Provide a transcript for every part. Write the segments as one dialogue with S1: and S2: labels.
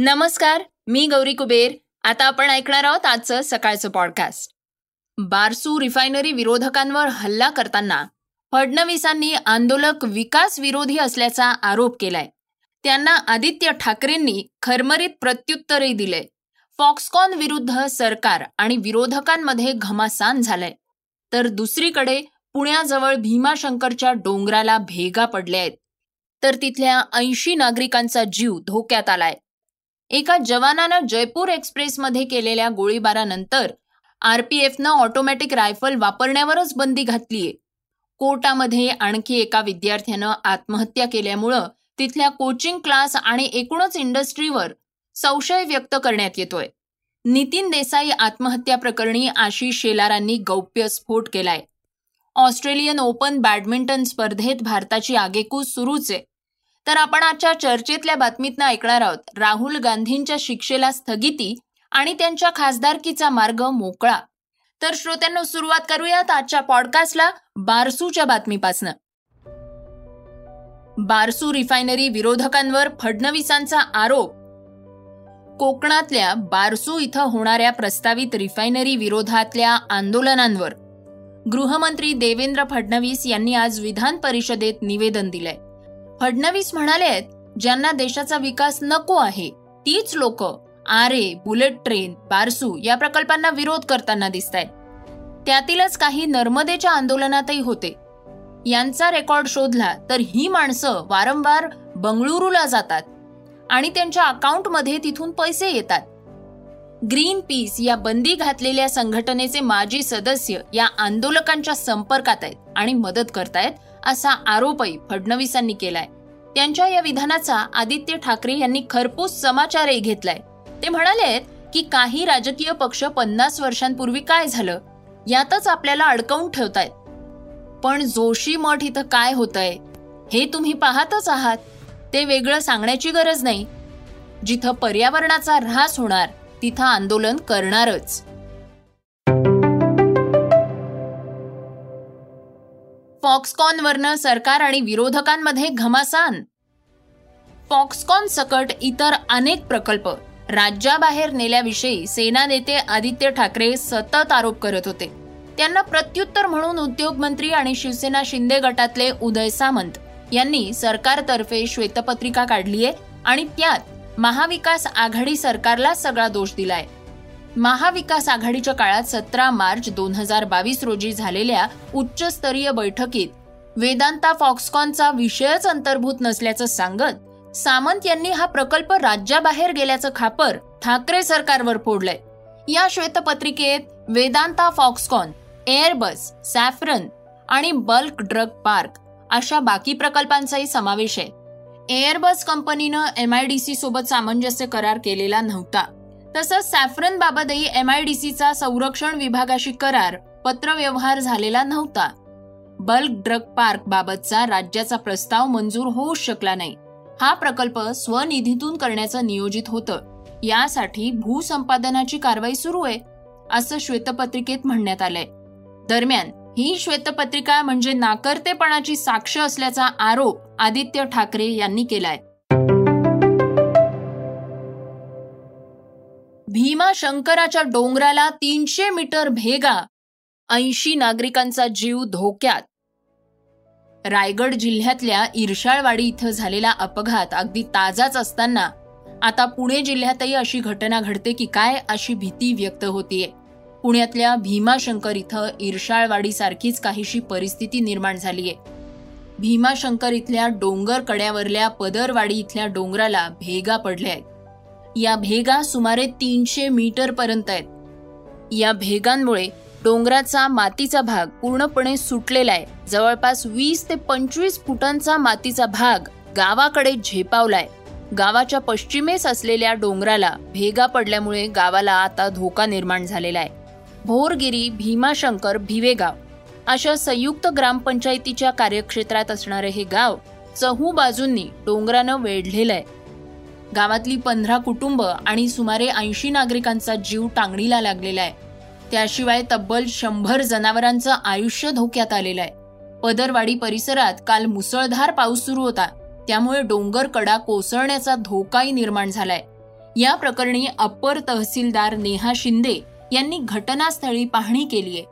S1: नमस्कार मी गौरी कुबेर. आता आपण ऐकणार आहोत आजचं सकाळचं पॉडकास्ट बारसू रिफायनरी विरोधकांवर हल्ला करताना फडणवीसांनी आंदोलक विकास विरोधी असल्याचा आरोप केलाय. त्यांना आदित्य ठाकरेंनी खरमरीत प्रत्युत्तरही दिले फॉक्सकॉन विरुद्ध सरकार आणि विरोधकांमध्ये घमासान झालंय. तर दुसरीकडे पुण्याजवळ भीमाशंकरच्या डोंगराला भेगा पडल्या आहेत तर तिथल्या ऐंशी नागरिकांचा जीव धोक्यात आलाय. एका जवानानं जयपूर एक्सप्रेसमध्ये केलेल्या गोळीबारानंतर आरपीएफनं ऑटोमॅटिक रायफल वापरण्यावरच बंदी घातलीये. कोर्टामध्ये आणखी एका विद्यार्थ्यानं आत्महत्या केल्यामुळं तिथल्या कोचिंग क्लास आणि एकूणच इंडस्ट्रीवर संशय व्यक्त करण्यात येतोय. नितीन देसाई आत्महत्या प्रकरणी आशिष शेलारांनी गौप्य स्फोट केलाय. ऑस्ट्रेलियन ओपन बॅडमिंटन स्पर्धेत भारताची आगेकूच सुरूच आहे. तर आपण आजच्या चर्चेतल्या बातमीतनं ऐकणार आहोत. राहुल गांधींच्या शिक्षेला स्थगिती आणि त्यांच्या खासदारकीचा मार्ग मोकळा. तर श्रोत्यांना सुरुवात करूयात आजच्या पॉडकास्टला बारसूच्या बातमीपासनं. बारसू रिफायनरी विरोधकांवर फडणवीसांचा आरोप. कोकणातल्या बारसू इथं होणाऱ्या प्रस्तावित रिफायनरी विरोधातल्या आंदोलनांवर. गृहमंत्री देवेंद्र फडणवीस यांनी आज विधान परिषदेत निवेदन दिलंय. फडणवीस म्हणाले ज्यांना देशाचा विकास नको आहे तीच लोक आरे बुलेट ट्रेन बारसू या प्रकल्पांना विरोध करताना दिसत आहेत त्यातीलच काही नर्मदेच्या आंदोलनातही होते. यांचा रेकॉर्ड शोधला तर ही माणसं वारंवार बंगळुरूला जातात आणि त्यांच्या अकाउंटमध्ये तिथून पैसे येतात. ग्रीन पीस या बंदी घातलेल्या संघटनेचे माजी सदस्य या आंदोलकांच्या संपर्कात आहेत आणि मदत करतायत असा आरोपही फडणवीसांनी केलाय. त्यांच्या या विधानाचा आदित्य ठाकरे यांनी खरपूस समाचारही घेतलाय. ते म्हणाले की काही राजकीय पक्ष पन्नास वर्षांपूर्वी काय झालं? यातच आपल्याला अडकवून ठेवतायत. पण जोशी मठ इथं काय होतंय? हे तुम्ही पाहतच आहात. ते वेगळं सांगण्याची गरज नाही. जिथं पर्यावरणाचा ऱ्हास होणार तिथं आंदोलन करणारच. फॉक्सकॉनवरनं सरकार आणि विरोधकांमध्ये घमासान. फॉक्सकॉन सकट इतर अनेक प्रकल्प. राज्याबाहेर नेल्याविषयी सेना नेते आदित्य ठाकरे सतत आरोप करत होते. त्यांना प्रत्युत्तर म्हणून उद्योगमंत्री आणि शिवसेना शिंदे गटातले उदय सामंत यांनी सरकारतर्फे श्वेतपत्रिका काढली आणि त्यात महाविकास आघाडी सरकारला सगळा दोष दिलाय. महाविकास आघाडीच्या काळात सतरा मार्च दोन हजार बावीस रोजी झालेल्या उच्चस्तरीय बैठकीत वेदांता फॉक्सकॉनचा विषयच अंतर्भूत नसल्याचं सांगत सामंत यांनी हा प्रकल्प राज्याबाहेर गेल्याचं खापर ठाकरे सरकारवर फोडलंय. या श्वेतपत्रिकेत वेदांता फॉक्सकॉन एअरबस सॅफ्रन आणि बल्क ड्रग पार्क अशा बाकी प्रकल्पांचाही समावेश आहे. एअरबस कंपनीनं एमआयडीसी सोबत सामंजस्य करार केलेला नव्हता. तसंच सॅफ्रन बाबतही एमआयडीसीचा संरक्षण विभागाशी करार पत्रव्यवहार झालेला नव्हता. बल्क ड्रग पार्क बाबतचा राज्याचा प्रस्ताव मंजूर होऊ शकला नाही. हा प्रकल्प स्वनिधीतून करण्याचं नियोजित होतं. यासाठी भूसंपादनाची कारवाई सुरू आहे असं श्वेतपत्रिकेत म्हणण्यात आलंय. दरम्यान ही श्वेतपत्रिका म्हणजे नाकर्तेपणाची साक्ष असल्याचा आरोप आदित्य ठाकरे यांनी केलाय. भीमा शंकराच्या डोंगराला तीनशे मीटर भेगा. ऐंशी नागरिकांचा जीव धोक्यात. रायगड जिल्ह्यातल्या इरशाळवाडी इथं झालेला अपघात अगदी ताजाच असताना आता पुणे जिल्ह्यातही अशी घटना घडते की काय अशी भीती व्यक्त होतीये. पुण्यातल्या भीमाशंकर इथं इरशाळवाडी सारखीच काहीशी परिस्थिती निर्माण झालीय. भीमाशंकर इथल्या डोंगर कड्यावरल्या पदरवाडी इथल्या डोंगराला भेगा पडल्या आहेत या भेगा सुमारे तीनशे मीटर पर्यंत आहेत. या भेगांमुळे डोंगराचा मातीचा भाग पूर्णपणे सुटलेला आहे. जवळपास वीस ते पंचवीस फुटांचा मातीचा भाग गावाकडे झेपावलाय. गावाच्या पश्चिमेस असलेल्या डोंगराला भेगा पडल्यामुळे गावाला आता धोका निर्माण झालेला आहे. भोरगिरी भीमाशंकर भिवेगाव अशा संयुक्त ग्रामपंचायतीच्या कार्यक्षेत्रात असणारे हे गाव चहू बाजूंनी डोंगरानं वेढलेलं आहे. गावातली पंधरा कुटुंब आणि सुमारे ऐंशी नागरिकांचा जीव टांगणीला लागलेला आहे. त्याशिवाय तब्बल शंभर जनावरांचं आयुष्य धोक्यात आलेलं आहे. पदरवाडी परिसरात काल मुसळधार पाऊस सुरू होता. त्यामुळे डोंगर कडा कोसळण्याचा धोकाही निर्माण झालाय. या प्रकरणी अप्पर तहसीलदार नेहा शिंदे यांनी घटनास्थळी पाहणी केली आहे.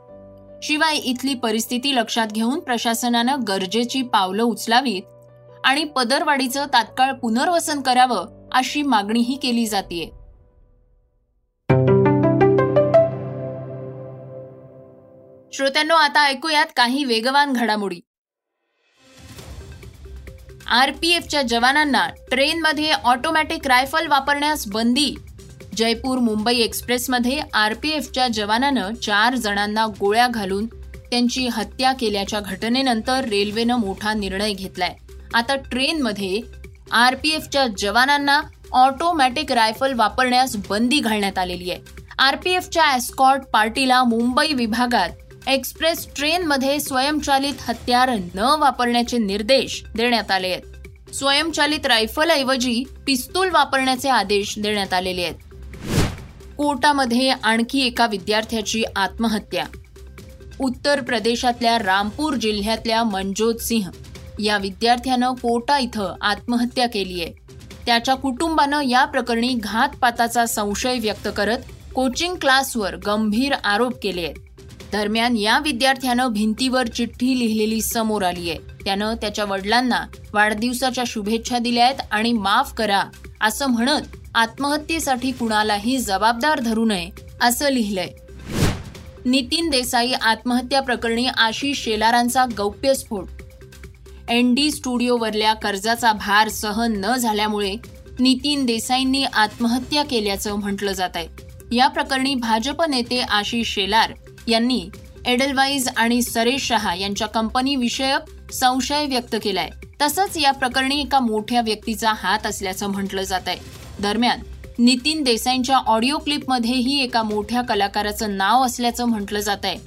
S1: शिवाय इथली परिस्थिती लक्षात घेऊन प्रशासनानं गरजेची पावलं उचलावीत आणि पदरवाडीचं तात्काळ पुनर्वसन करावं अशी मागणीही केली जाते श्रोत्यांनो आता ऐकूयात काही वेगवान घडामोडी. आरपीएफच्या जवानांना ट्रेनमध्ये ऑटोमॅटिक रायफल वापरण्यास बंदी. जयपूर मुंबई एक्सप्रेसमध्ये आरपीएफच्या जवानानं चार जणांना गोळ्या घालून त्यांची हत्या केल्याच्या घटनेनंतर रेल्वेनं मोठा निर्णय घेतलाय. आता ट्रेनमध्ये आरपीएफच्या जवानांना ऑटोमॅटिक रायफल वापरण्यास बंदी घालण्यात आलेली आहे. आरपीएफच्या एस्कॉर्ट पार्टीला मुंबई विभागात एक्सप्रेस ट्रेनमध्ये स्वयंचलित हत्यार न वापरण्याचे निर्देश देण्यात आले आहेत. स्वयंचलित रायफलऐवजी पिस्तूल वापरण्याचे आदेश देण्यात आलेले आहेत. कोटामध्ये आणखी एका विद्यार्थ्याची आत्महत्या. उत्तर प्रदेशातल्या रामपूर जिल्ह्यातल्या मनजोत सिंह या विद्यार्थ्यानं कोटा इथं आत्महत्या केली आहे त्याच्या कुटुंबानं या प्रकरणी घातपाताचा संशय व्यक्त करत कोचिंग क्लासवर गंभीर आरोप केले आहेत दरम्यान या विद्यार्थ्यानं भिंतीवर चिठ्ठी लिहिलेली समोर आली आहे त्यानं त्याच्या वडिलांना वाढदिवसाच्या शुभेच्छा दिल्या आहेत आणि माफ करा असं म्हणत आत्महत्येसाठी कुणालाही जबाबदार धरू नये असं लिहिलंय. नितीन देसाई आत्महत्या प्रकरणी आशिष शेलारांचा गौप्यस्फोट एन डी स्टुडिओवरल्या कर्जाचा भार सहन न झाल्यामुळे नितीन देसाईंनी आत्महत्या केल्याचं म्हटलं जात आहे. या प्रकरणी भाजप नेते आशिष शेलार यांनी एडलवाईज आणि सरेश शहा यांच्या कंपनीविषयक संशय व्यक्त केलाय. तसंच या प्रकरणी एका मोठ्या व्यक्तीचा हात असल्याचं म्हटलं जात आहे. दरम्यान नितीन देसाईंच्या ऑडिओ क्लिपमध्येही एका मोठ्या कलाकाराचं नाव असल्याचं म्हटलं जात आहे.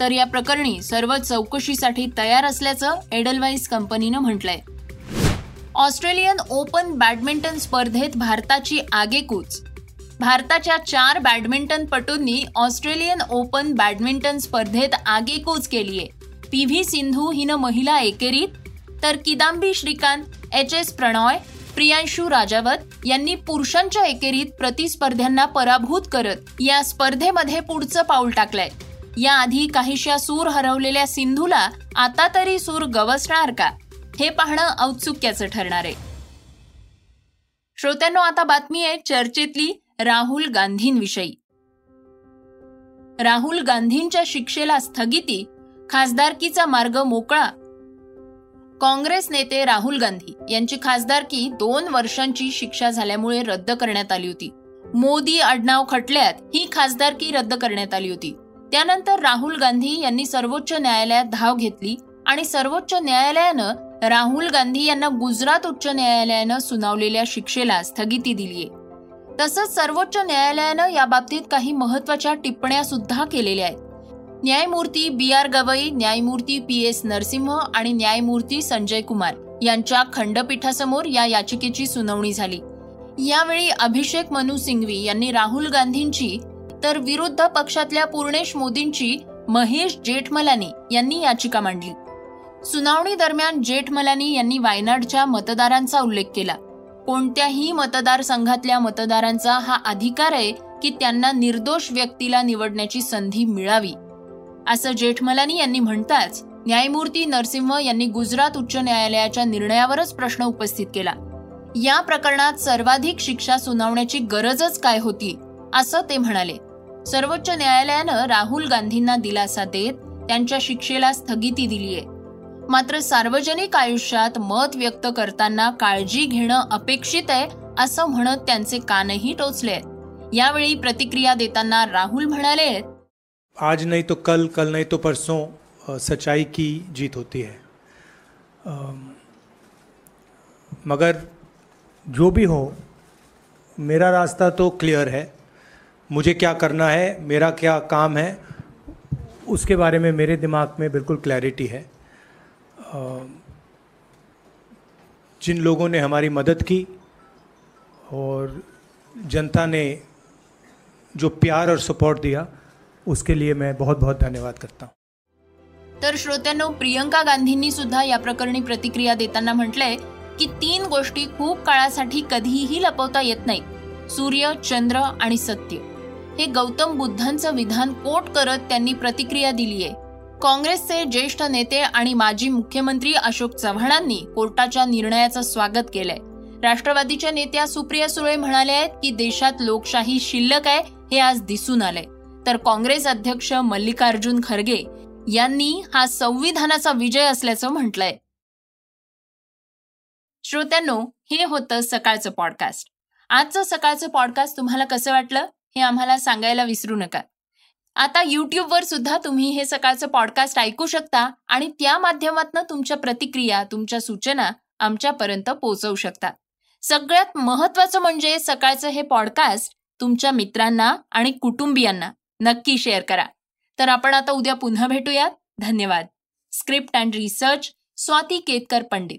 S1: तर या प्रकरणी सर्व चौकशीसाठी तयार असल्याचं एडलवाईज कंपनीनं म्हटलंय. ऑस्ट्रेलियन ओपन बॅडमिंटन स्पर्धेत भारताची आगेकूच. भारताच्या चार बॅडमिंटनपटूंनी ऑस्ट्रेलियन ओपन बॅडमिंटन स्पर्धेत आगेकूच केली आहे पी व्ही सिंधू हिनं महिला एकेरीत तर किदांबी श्रीकांत एच एस प्रणॉय प्रियांशू राजावत यांनी पुरुषांच्या एकेरीत प्रतिस्पर्ध्यांना पराभूत करत या स्पर्धेमध्ये पुढचं पाऊल टाकलंय. याआधी काहीशा सूर हरवलेल्या सिंधूला आता तरी सूर गवसणार का? हे पाहणं औत्सुक्याचं ठरणार आहे. श्रोत्यांनो आता बातमी आहे चर्चेतली राहुल गांधींविषयी. राहुल गांधींच्या शिक्षेला स्थगिती खासदारकीचा मार्ग मोकळा. काँग्रेस नेते राहुल गांधी यांची खासदारकी दोन वर्षांची शिक्षा झाल्यामुळे रद्द करण्यात आली होती. मोदी आडनाव खटल्यात ही खासदारकी रद्द करण्यात आली होती. त्यानंतर राहुल गांधी यांनी सर्वोच्च न्यायालयात धाव घेतली आणि सर्वोच्च न्यायालयानं राहुल गांधी यांना गुजरात उच्च न्यायालयानं सुनावलेल्या शिक्षेला स्थगिती दिलीय. तसंच सर्वोच्च न्यायालयानं याबाबतीत काही महत्त्वाच्या टिप्पण्या सुद्धा केलेल्या आहेत. न्यायमूर्ती बी आर गवई न्यायमूर्ती पी एस नरसिंह आणि न्यायमूर्ती संजय कुमार यांच्या खंडपीठासमोर या याचिकेची सुनावणी झाली. यावेळी अभिषेक मनु सिंघवी यांनी राहुल गांधींची तर विरुद्ध पक्षातल्या पूर्णेश मोदींची महेश जेठमलानी यांनी याचिका मांडली. सुनावणी दरम्यान जेठमलानी यांनी वायनाडच्या मतदारांचा उल्लेख केला. कोणत्याही मतदारसंघातल्या मतदारांचा हा अधिकार आहे की त्यांना निर्दोष व्यक्तीला निवडण्याची संधी मिळावी. असं जेठमलानी यांनी म्हणताच न्यायमूर्ती नरसिंह यांनी गुजरात उच्च न्यायालयाच्या निर्णयावरच प्रश्न उपस्थित केला. या प्रकरणात सर्वाधिक शिक्षा सुनावण्याची गरजच काय होती असं ते म्हणाले. सर्वोच्च न्यायालयानं राहुल गांधींना दिलासा देत त्यांच्या शिक्षेला स्थगिती दिली आहे. मात्र सार्वजनिक आयुष्यात मत व्यक्त करताना काळजी घेणं अपेक्षित आहे असं म्हणत त्यांचे कानही टोचले यावेळी प्रतिक्रिया देताना राहुल म्हणाले
S2: आज नाही तो कल कल नाही तो परसों सच्चाई की जीत होती है. मगर जो भी हो मेरा रास्ता तो क्लियर है। मुझे क्या करना है, मेरा क्या काम है, उसके बारे में मेरे दिमाग में बिल्कुल क्लैरिटी है। जिन लोगों ने हमारी मदद की और जनता ने जो प्यार और सपोर्ट दिया, उसके लिए मैं बहुत बहुत धन्यवाद करता हूँ।
S1: तर श्रोत्यांनो, प्रियंका गांधींनी सुद्धा या प्रकरणी प्रतिक्रिया देताना म्हटलंय की तीन गोष्टी खूप काळासाठी कधीही लपवता येत नाही सूर्य, चंद्र आणि सत्य. हे गौतम बुद्धांचं विधान कोट करत त्यांनी प्रतिक्रिया दिली आहे काँग्रेसचे ज्येष्ठ नेते आणि माजी मुख्यमंत्री अशोक चव्हाणांनी कोर्टाच्या निर्णयाचं स्वागत केलंय. राष्ट्रवादीच्या नेत्या सुप्रिया सुळे म्हणाल्या आहेत की देशात लोकशाही शिल्लक आहे हे आज दिसून आलंय. तर काँग्रेस अध्यक्ष मल्लिकार्जुन खरगे यांनी हा संविधानाचा विजय असल्याचं म्हटलंय. श्रोत्यांनो हे होतं सकाळचं पॉडकास्ट आजचं सकाळचं पॉडकास्ट तुम्हाला कसं वाटलं? हे आम्हाला सांगायला विसरू नका. आता यूट्यूबवर सुद्धा तुम्ही हे सकाळचं पॉडकास्ट ऐकू शकता आणि त्या माध्यमातून तुमच्या प्रतिक्रिया तुमच्या सूचना आमच्यापर्यंत पोहोचवू शकता. सगळ्यात महत्वाचं म्हणजे सकाळचं हे पॉडकास्ट तुमच्या मित्रांना आणि कुटुंबियांना नक्की शेअर करा. तर आपण आता उद्या पुन्हा भेटूयात. धन्यवाद. Script and research Swati Ketkar Pandit.